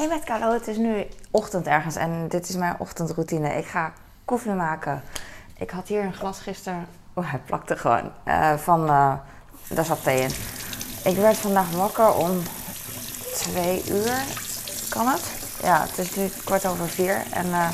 Hey met Carlo, het is nu ochtend ergens en dit is mijn ochtendroutine. Ik ga koffie maken. Ik had hier een glas gisteren. Oh, hij plakte gewoon. eh, van, eh, daar zat thee in. Ik werd vandaag wakker om twee uur. Kan het? Ja, het is nu kwart over vier. En eh,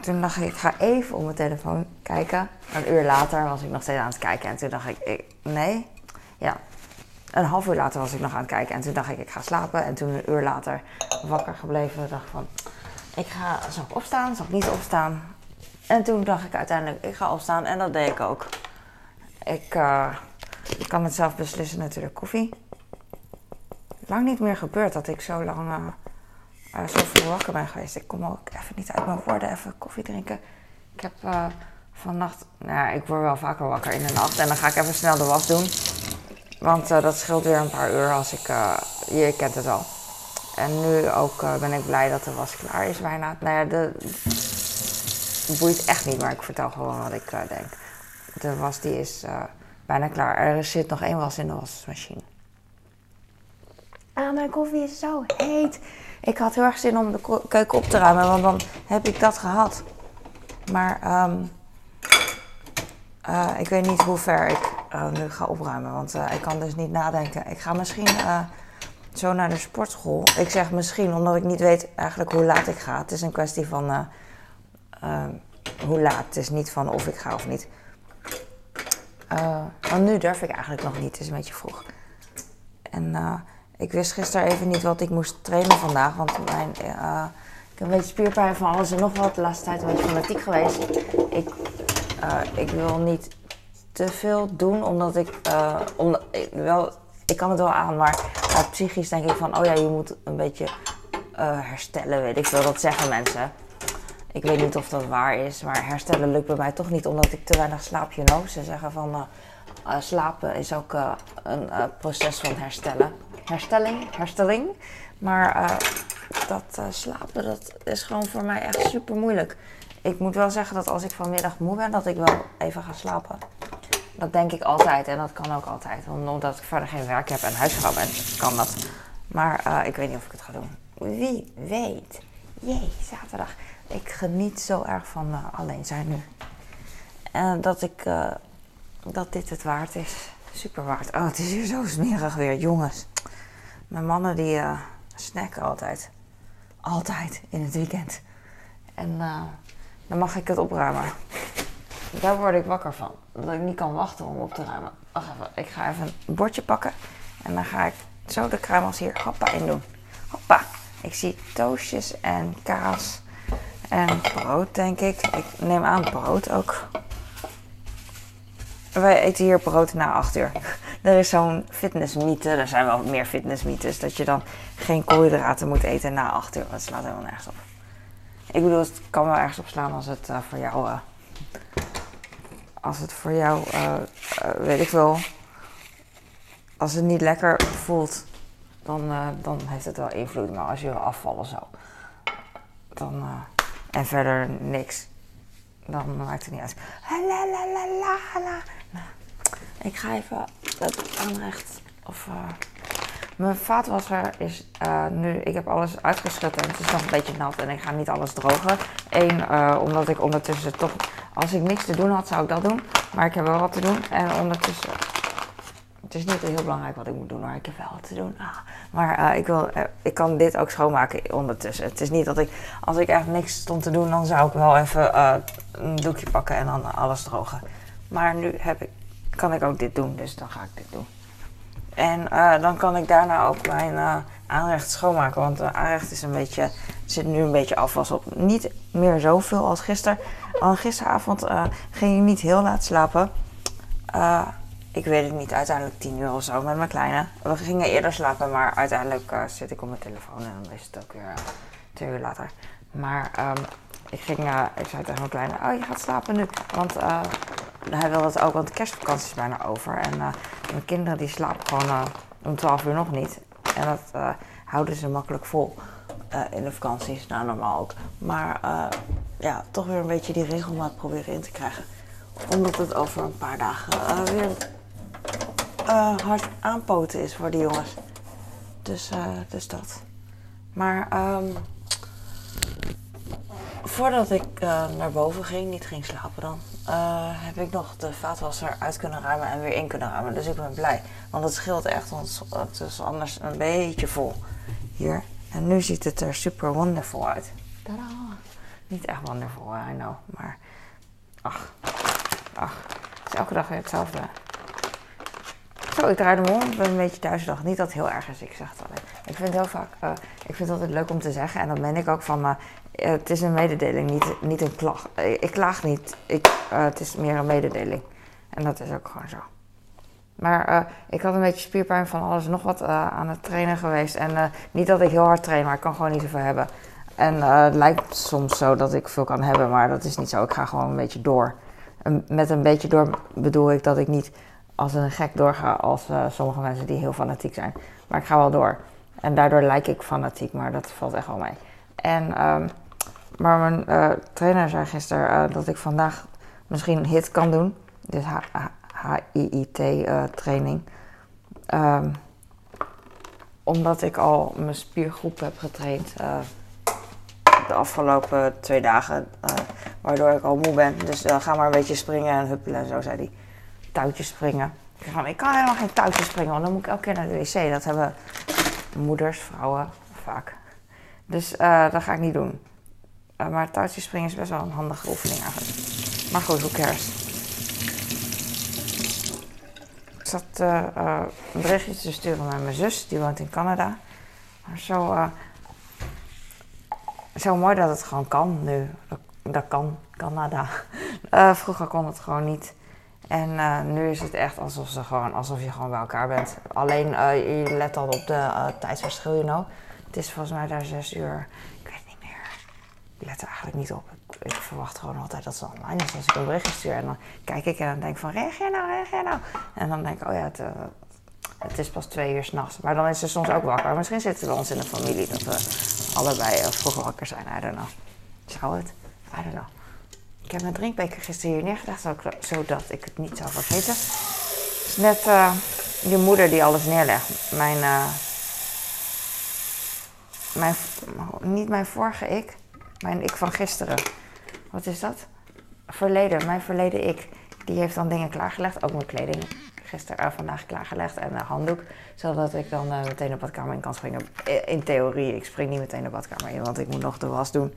toen dacht ik, ik ga even op mijn telefoon kijken. Een uur later was ik nog steeds aan het kijken. En toen dacht ik, ik nee. Ja, een half uur later was ik nog aan het kijken. En toen dacht ik, ik ga slapen. En toen een uur later wakker gebleven. dacht van, ik ga, zal ik opstaan? Zal ik niet opstaan? En toen dacht ik uiteindelijk, ik ga opstaan. En dat deed ik ook. Ik, eh, kan het zelf beslissen natuurlijk. Koffie. Lang niet meer gebeurd dat ik zo lang eh, eh, zo vroeg wakker ben geweest. Ik kom ook even niet uit mijn woorden, even koffie drinken. Ik heb vannacht, nou ja, ik word wel vaker wakker in de nacht. En dan ga ik even snel de was doen. Want eh, dat scheelt weer een paar uur als ik, eh, je kent het al. En nu ook eh, ben ik blij dat de was klaar is bijna. Nou ja, de, boeit echt niet, maar ik vertel gewoon wat ik denk. De was die is bijna klaar. Er zit nog één was in de wasmachine. Ah, mijn koffie is zo heet. Ik had heel erg zin om de keuken op te ruimen, want dan heb ik dat gehad. Maar eh, ik weet niet hoe ver ik eh, nu ga opruimen, want eh, ik kan dus niet nadenken. Ik ga misschien eh, zo naar de sportschool. Ik zeg misschien omdat ik niet weet eigenlijk hoe laat ik ga. Het is een kwestie van hoe laat. Het is niet van of ik ga of niet. Want nu durf ik eigenlijk nog niet. Het is een beetje vroeg. En ik wist gisteren even niet wat ik moest trainen vandaag. Want mijn, ik heb een beetje spierpijn van alles en nog wat. De laatste tijd een beetje fanatiek geweest. Ik, ik wil niet te veel doen, omdat ik... eh, ik, wel, ik kan het wel aan, maar eh, psychisch denk ik van... Oh ja, je moet een beetje eh, herstellen, weet ik veel. Dat zeggen mensen. Ik weet niet of dat waar is, maar herstellen lukt bij mij toch niet omdat ik te weinig slaap. You know? Ze zeggen van slapen is ook een proces van herstellen. Herstelling, herstelling. Maar dat slapen, dat is gewoon voor mij echt super moeilijk. Ik moet wel zeggen dat als ik vanmiddag moe ben, dat ik wel even ga slapen. Dat denk ik altijd en dat kan ook altijd. Omdat ik verder geen werk heb en huisvrouw ben, kan dat. Maar eh, ik weet niet of ik het ga doen. Wie weet. Jee, zaterdag. Ik geniet zo erg van eh, alleen zijn nu. En dat ik, eh, dat dit het waard is. Super waard. Oh, het is hier zo smerig weer, jongens. Mijn mannen die snacken altijd. Altijd in het weekend. En dan mag ik het opruimen. Daar word ik wakker van. Dat ik niet kan wachten om op te ruimen. Wacht even, ik ga even een bordje pakken. En dan ga ik zo de kruimels hier hoppa in doen. Hoppa. Ik zie toastjes en kaas en brood, denk ik. Ik neem aan brood ook. Wij eten hier brood na 8 uur. Er is zo'n fitnessmythe, er zijn wel meer fitnessmythes, dat je dan geen koolhydraten moet eten na 8 uur. Dat slaat helemaal nergens op. Ik bedoel, het kan wel ergens op slaan als het eh, voor jou, eh, als het voor jou, eh, eh, weet ik wel, als het niet lekker voelt, dan, eh, dan heeft het wel invloed. Maar als je wil afvallen zo, dan, en verder niks, dan maakt het niet uit. La, la, la, la. Nou, ik ga even het aanrecht, of... mijn vaatwasser is nu, ik heb alles uitgeschud en het is nog een beetje nat en ik ga niet alles drogen. Eén, omdat ik ondertussen toch, als ik niks te doen had, zou ik dat doen. Maar ik heb wel wat te doen en ondertussen, het is niet heel belangrijk wat ik moet doen, maar ik heb wel wat te doen. Ah, maar eh, ik, wil, eh, ik kan dit ook schoonmaken ondertussen. Het is niet dat ik, als ik echt niks stond te doen, dan zou ik wel even eh, een doekje pakken en dan alles drogen. Maar nu heb ik, kan ik ook dit doen, dus dan ga ik dit doen. En eh, dan kan ik daarna ook mijn eh, aanrecht schoonmaken. Want de aanrecht is een beetje, zit nu een beetje afwas op. Niet meer zoveel als gisteren. Want gisteravond eh, ging ik niet heel laat slapen. Ik weet het niet, uiteindelijk tien uur of zo met mijn kleine. We gingen eerder slapen, maar uiteindelijk zit ik op mijn telefoon en dan is het ook weer twee uur later. Maar ehm, ik, ging, ik zei tegen mijn kleine, oh je gaat slapen nu. Want hij wil dat ook, want de kerstvakantie is bijna over. En eh, mijn kinderen die slapen gewoon eh, om 12 uur nog niet. En dat eh, houden ze makkelijk vol in de vakanties. Nou, normaal ook. Maar ja, toch weer een beetje die regelmaat proberen in te krijgen. Omdat het over een paar dagen weer hard aanpoten is voor die jongens. Dus, dus dat. Maar ehm, voordat ik uh, naar boven ging, niet ging slapen dan, uh, heb ik nog de vaatwasser uit kunnen ruimen en weer in kunnen ruimen. Dus ik ben blij. Want het scheelt echt, want het is anders een beetje vol hier. En nu ziet het er super wonderful uit. Tadaa! Niet echt wonderful, I know. Maar ach, ach. Het is elke dag weer hetzelfde. Zo, ik draai hem om. Ik ben een beetje duizelig. Niet dat heel erg is, ik zeg het alleen. Ik vind het heel vaak, uh, ik vind het altijd leuk om te zeggen. En dat ben ik ook van, uh, het is een mededeling, niet, niet een klacht. Ik, klaag niet. Ik, het is meer een mededeling. En dat is ook gewoon zo. Maar ik had een beetje spierpijn van alles nog wat aan het trainen geweest. En niet dat ik heel hard train, maar ik kan gewoon niet zoveel hebben. En het lijkt soms zo dat ik veel kan hebben, maar dat is niet zo. Ik ga gewoon een beetje door. Met een beetje door bedoel ik dat ik niet als een gek doorga als uh, sommige mensen die heel fanatiek zijn. Maar ik ga wel door. En daardoor lijk ik fanatiek, maar dat valt echt wel mee. En, um, maar mijn uh, trainer zei gisteren uh, dat ik vandaag misschien HIT kan doen. Dus H-I-I-T training. Um, omdat ik al mijn spiergroep heb getraind de afgelopen twee dagen. waardoor ik al moe ben. Dus ga maar een beetje springen en huppelen en zo, zei hij touwtjes springen. Ik, van, ik kan helemaal geen touwtjes springen, want dan moet ik elke keer naar de wc. Dat hebben moeders, vrouwen vaak. Dus uh, dat ga ik niet doen. Uh, maar touwtjes springen is best wel een handige oefening eigenlijk. Maar goed, hoe cares? Ik zat uh, een berichtje te sturen met mijn zus, die woont in Canada. Maar zo, zo mooi dat het gewoon kan nu. Dat, dat kan, Canada. vroeger kon het gewoon niet. En uh, nu is het echt alsof, ze gewoon, alsof je gewoon bij elkaar bent. Alleen uh, je let dan op de uh, tijdsverschil, you. Het is volgens mij daar zes uur. Ik weet niet meer. Ik let er eigenlijk niet op. Ik, verwacht gewoon altijd dat ze online is als ik een berichtje stuur. En dan kijk ik en dan denk ik van reageer nou, reageer nou. En dan denk ik, oh ja, het, het is pas twee uur s'nachts. Maar dan is ze soms ook wakker. Misschien zitten we ons in een familie dat we allebei vroeg wakker zijn. I don't know. Zou het? I don't know. Ik heb mijn drinkbeker gisteren hier neergelegd, zodat ik het niet zou vergeten. Het is net uh, je moeder die alles neerlegt. Mijn, uh, mijn, niet mijn vorige ik, mijn ik van gisteren. Wat is dat? Verleden, mijn verleden ik. Die heeft dan dingen klaargelegd, ook mijn kleding gisteren, uh, vandaag klaargelegd en een handdoek. Zodat ik dan meteen de badkamer in kan springen. In theorie, ik spring niet meteen de badkamer in, want ik moet nog de was doen.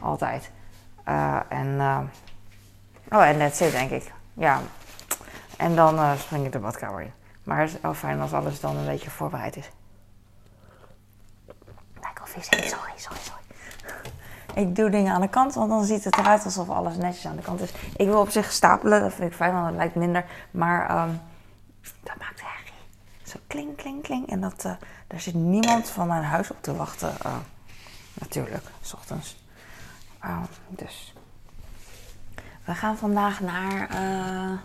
Altijd. Uh, en, uh, oh, en that's it, denk ik. Ja. En dan uh, spring ik de badkamer in. Maar het is wel fijn als alles dan een beetje voorbereid is. Kijk of is sorry, sorry, sorry. Ik doe dingen aan de kant, want dan ziet het eruit alsof alles netjes aan de kant is. Ik wil op zich stapelen, dat vind ik fijn, want het lijkt minder. Maar um, dat maakt herrie. Zo kling, kling, kling. En dat, daar zit niemand van mijn huis op te wachten. natuurlijk, s ochtends. Dus. We gaan vandaag naar uh,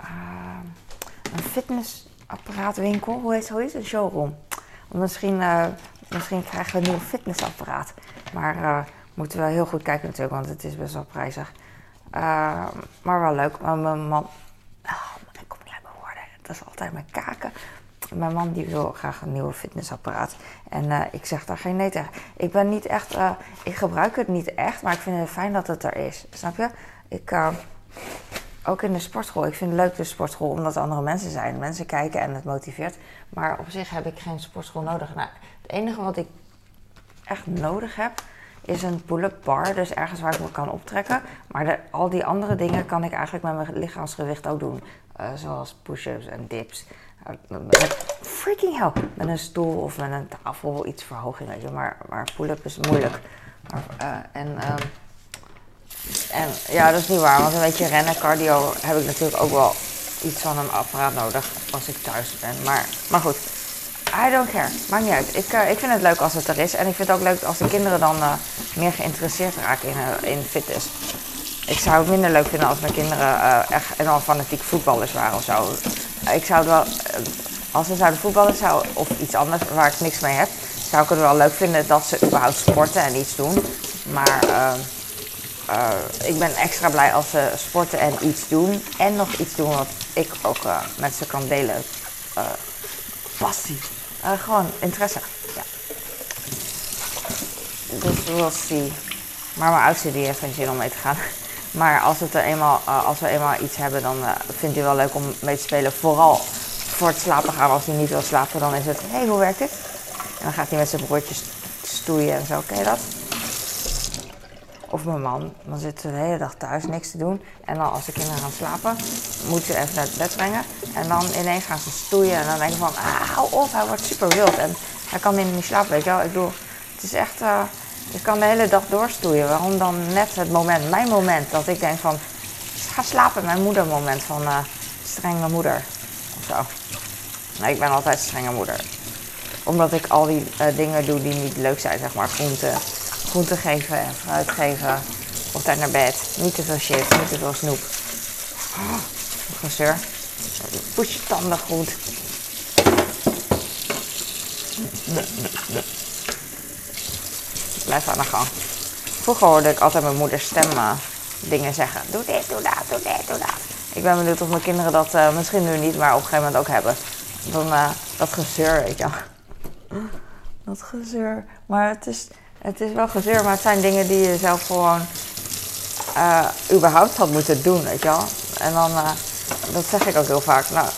uh, een fitnessapparaatwinkel. Hoe heet, het? Een showroom. Misschien, uh, misschien krijgen we een nieuw fitnessapparaat. Maar moeten we heel goed kijken natuurlijk, want het is best wel prijzig. maar wel leuk. Mijn man... Oh, ik kom niet uit mijn woorden. Dat is altijd mijn kaken. Mijn man die wil graag een nieuwe fitnessapparaat. En uh, ik zeg daar geen nee tegen. Ik ben niet echt, uh, ik gebruik het niet echt, maar ik vind het fijn dat het er is. Snap je? Ik, uh, ook in de sportschool. Ik vind het leuk de sportschool omdat er andere mensen zijn. Mensen kijken en het motiveert. Maar op zich heb ik geen sportschool nodig. Nou, het enige wat ik echt nodig heb is een pull-up bar. Dus ergens waar ik me kan optrekken. Maar al die andere dingen kan ik eigenlijk met mijn lichaamsgewicht ook doen. zoals push-ups en dips. Freaking hell. Met een stoel of met een tafel iets verhoging, weet je. Maar, maar pull-up is moeilijk. Uh, en, um, en ja, dat is niet waar. Want een beetje rennen, cardio, heb ik natuurlijk ook wel iets van een apparaat nodig als ik thuis ben. Maar, maar goed, I don't care. Maakt niet uit. Ik, uh, ik vind het leuk als het er is. En ik vind het ook leuk als de kinderen dan uh, meer geïnteresseerd raken in, in fitness. Ik zou het minder leuk vinden als mijn kinderen echt enorm fanatiek voetballers waren of zo ik zou wel, eh, als ze zouden voetballen zou, of iets anders waar ik niks mee heb, zou ik het wel leuk vinden dat ze überhaupt sporten en iets doen. Maar uh, uh, ik ben extra blij als ze sporten en iets doen. En nog iets doen wat ik ook met ze kan delen. passie. gewoon interesse. Ja. dus we'll see. Maar mijn oudste die heeft geen zin om mee te gaan. Maar als, het er eenmaal, uh, als we eenmaal iets hebben, dan uh, vindt hij wel leuk om mee te spelen. Vooral voor het slapen gaan. Als hij niet wil slapen, dan is het, hé, hey, hoe werkt dit? En dan gaat hij met zijn broertjes stoeien en zo. Ken je dat? Of mijn man, dan zitten ze de hele dag thuis, niks te doen. En dan als de kinderen gaan slapen, moet ze even naar het bed brengen. En dan ineens gaan ze stoeien. En dan denk ik van, ah, hou op, hij wordt super wild. En hij kan niet slapen, weet je wel. Ik bedoel, het is echt, uh, je kan de hele dag doorstoeien. Waarom dan net het moment, mijn moment, dat ik denk van, ga slapen. Mijn moedermoment van uh, strenge moeder. Of zo. Nee, ik ben altijd strenge moeder. Omdat ik al die uh, dingen doe die niet leuk zijn, zeg maar. Groenten groente geven en fruit geven. Op tijd naar bed. Niet te veel shit, niet te veel snoep. Oh, gezeur. Poes je tanden goed. Blijf aan de gang. Vroeger hoorde ik altijd mijn moeder stemmen dingen zeggen. Doe dit, doe dat, doe dit, doe dat. Ik ben benieuwd of mijn kinderen dat uh, misschien nu niet, maar op een gegeven moment ook hebben. Dan uh, dat gezeur, weet je wel. Dat gezeur. Maar het is, het is wel gezeur, maar het zijn dingen die je zelf gewoon überhaupt had moeten doen, weet je wel. En dan, dat zeg ik ook heel vaak. Nou,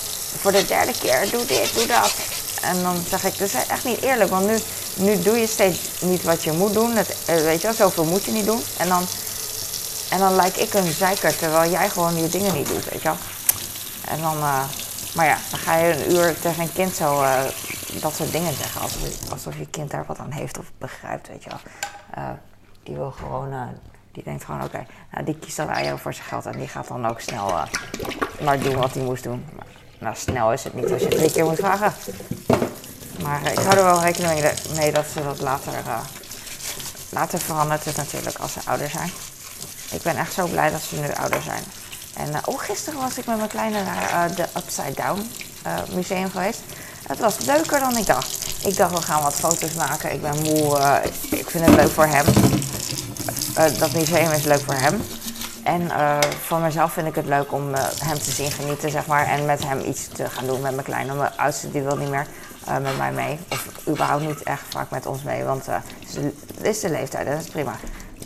voor de derde keer, doe dit, doe dat. En dan zeg ik, dat is echt niet eerlijk, want nu, nu doe je steeds niet wat je moet doen. Uh, weet je wel, zoveel moet je niet doen. En dan, en dan lijk ik een zeiker, terwijl jij gewoon je dingen niet doet, weet je wel. En dan, maar ja, dan ga je een uur tegen een kind zo dat soort dingen zeggen. Alsof, alsof je kind daar wat aan heeft of begrijpt, weet je wel. Die wil gewoon, die denkt gewoon, oké, nou, die kiest dan aan voor zijn geld en die gaat dan ook snel maar doen wat hij moest doen. Maar, nou, snel is het niet als je drie keer moet vragen. Maar ik hou er wel rekening mee dat ze dat later, later verandert het natuurlijk als ze ouder zijn. Ik ben echt zo blij dat ze nu ouder zijn. En oh, gisteren was ik met mijn kleine naar de Upside Down museum geweest. Het was leuker dan ik dacht. Ik dacht, we gaan wat foto's maken. Ik ben moe. Uh, ik vind het leuk voor hem. Uh, dat museum is leuk voor hem. En uh, voor mezelf vind ik het leuk om hem te zien genieten, zeg maar. En met hem iets te gaan doen met mijn kleine. Mijn oudste die wil niet meer met mij mee. Of überhaupt niet echt vaak met ons mee. Want het is de leeftijd, dat is prima.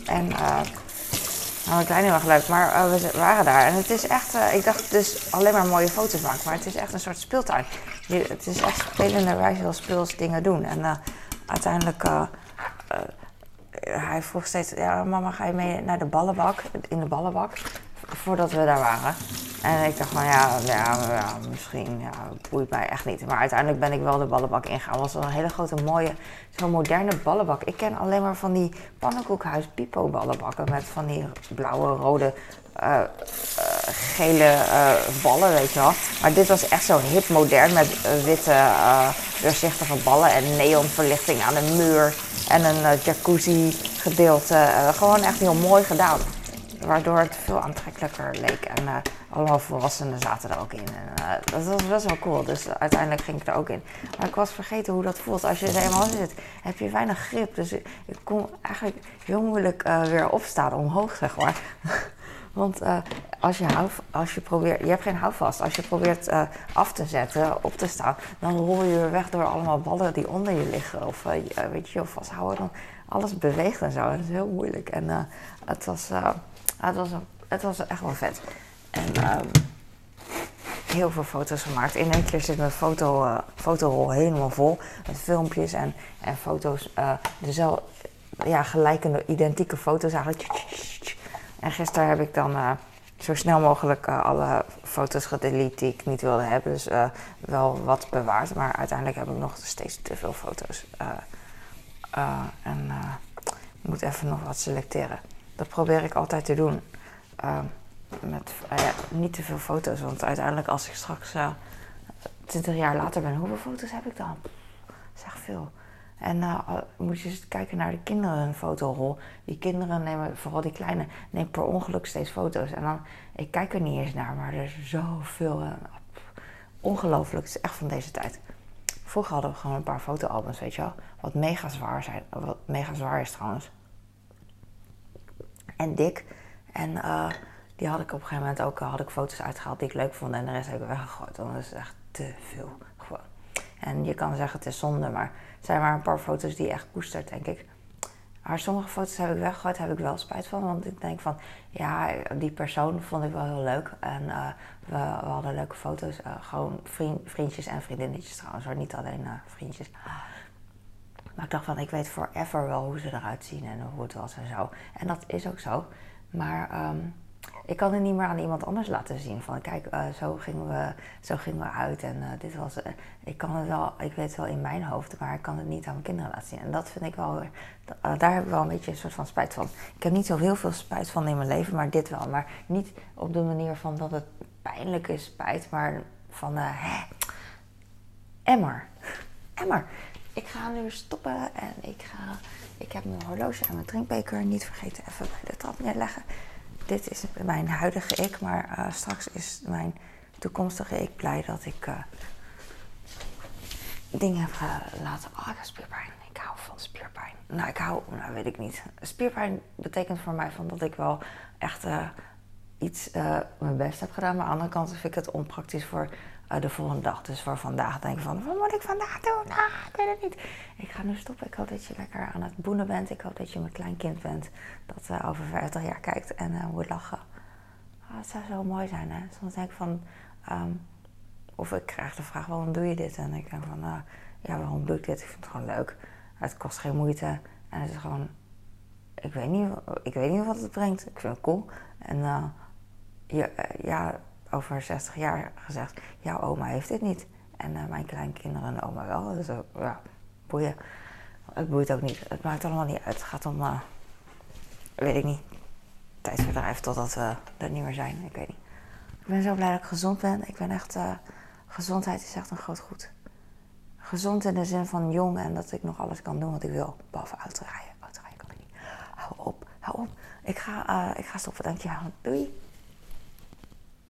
En nou, een kleine was leuk, maar we waren daar. En het is echt, ik dacht dus alleen maar mooie foto's maken, maar het is echt een soort speeltuin. Het is echt spelenderwijs heel speels dingen doen. En uh, uiteindelijk, hij vroeg steeds, ja mama ga je mee naar de ballenbak, in de ballenbak, voordat we daar waren. En ik dacht van ja, ja, misschien ja, boeit mij echt niet. Maar uiteindelijk ben ik wel de ballenbak ingegaan. Het was een hele grote, mooie, zo'n moderne ballenbak. Ik ken alleen maar van die pannenkoekhuis pipo ballenbakken met van die blauwe, rode, uh, uh, gele uh, ballen, weet je wel. Maar dit was echt zo hip modern met witte, doorzichtige ballen en neonverlichting aan de muur. En een jacuzzi gedeelte. gewoon echt heel mooi gedaan. Waardoor het veel aantrekkelijker leek. En uh, allemaal volwassenen zaten er ook in. En, uh, dat was best wel cool. Dus uiteindelijk ging ik er ook in. Maar ik was vergeten hoe dat voelt. Als je er eenmaal zit, heb je weinig grip. Dus ik, kon eigenlijk heel moeilijk uh, weer opstaan, omhoog zeg maar. Want als, je als je probeert, je hebt geen houvast. Als je probeert af te zetten, op te staan, dan rol je weer weg door allemaal ballen die onder je liggen. Of weet je, vasthouden. Dan alles beweegt en zo. Dat is heel moeilijk. En het was het, was het was echt wel vet. En um, heel veel foto's gemaakt. In één keer zit mijn foto, uh, fotorol helemaal vol. Met filmpjes en, en foto's. Uh, dezelfde, ja, gelijkende, identieke foto's eigenlijk. En gisteren heb ik dan uh, zo snel mogelijk alle foto's gedelete die ik niet wilde hebben. Dus wel wat bewaard. Maar uiteindelijk heb ik nog steeds te veel foto's. en ik moet even nog wat selecteren. Dat probeer ik altijd te doen. Uh, met uh, niet te veel foto's. Want uiteindelijk als ik straks uh, 20 jaar later ben, hoeveel foto's heb ik dan? Zeg veel. En uh, moet je eens kijken naar de kinderen hun fotorol. Die kinderen nemen, vooral die kleine, nemen per ongeluk steeds foto's. En dan, ik kijk er niet eens naar, maar er is zoveel. Ongelooflijk, het is echt van deze tijd. Vroeger hadden we gewoon een paar fotoalbums, weet je wel. Wat mega zwaar, zijn, wat mega zwaar is trouwens en dik. En uh, die had ik op een gegeven moment ook had ik foto's uitgehaald die ik leuk vond. En de rest heb ik weggegooid. Want dat is echt te veel. Gewoon. En je kan zeggen het is zonde, maar het zijn maar een paar foto's die je echt koestert, denk ik. Maar sommige foto's heb ik weggegooid, heb ik wel spijt van. Want ik denk van, ja, die persoon vond ik wel heel leuk. En eh, we, hadden leuke foto's. Gewoon vriend, vriendjes en vriendinnetjes trouwens, hoor. Niet alleen vriendjes. Maar ik dacht van, ik weet forever wel hoe ze eruit zien en hoe het was en zo. En dat is ook zo. Maar um, ik kan het niet meer aan iemand anders laten zien. Van kijk, uh, zo, gingen we, zo gingen we uit en uh, dit was. Uh, ik kan het wel, ik weet het wel in mijn hoofd, maar ik kan het niet aan mijn kinderen laten zien. En dat vind ik wel, daar heb ik wel een beetje een soort van spijt van. Ik heb niet zo heel veel spijt van in mijn leven, maar dit wel. Maar niet op de manier van dat het pijnlijk is, spijt, maar van hè, emmer. Emmer. Ik ga nu stoppen en ik ga. Ik heb mijn horloge en mijn drinkbeker niet vergeten even bij de trap neerleggen dit is mijn huidige ik, maar uh, straks is mijn toekomstige ik blij dat ik uh, dingen heb laten. Oh, ik heb spierpijn. Ik hou van spierpijn. Nou, ik hou, nou weet ik niet. Spierpijn betekent voor mij van dat ik wel echt iets mijn best heb gedaan. Maar aan de andere kant vind ik het onpraktisch voor uh, de volgende dag. Dus voor vandaag denk ik van, wat moet ik vandaag doen? Ah, ik weet het niet. Ik ga nu stoppen. Ik hoop dat je lekker aan het boenen bent. Ik hoop dat je mijn klein kind bent dat uh, over 50 jaar kijkt en uh, moet lachen. Oh, het zou zo mooi zijn, hè? Soms denk ik van, um, of ik krijg de vraag, waarom doe je dit? En ik denk van, ja, waarom doe ik dit? Ik vind het gewoon leuk. Het kost geen moeite. En het is gewoon, ik weet niet, ik weet niet wat het brengt. Ik vind het cool. En ja, ja over 60 jaar gezegd: jouw oma heeft dit niet. En uh, mijn kleinkinderen en oma wel. Dus ja, boeien. Het boeit ook niet. Het maakt allemaal niet uit. Het gaat om, uh, weet ik niet, tijdsverdrijf totdat we er niet meer zijn. Ik weet niet. Ik ben zo blij dat ik gezond ben. Ik ben echt, gezondheid is echt een groot goed. Gezond in de zin van jong en dat ik nog alles kan doen wat ik wil. Behalve autorijden. Autorijden kan ik niet. Hou op, hou op. Ik ga, ik ga stoppen, dankjewel. Doei.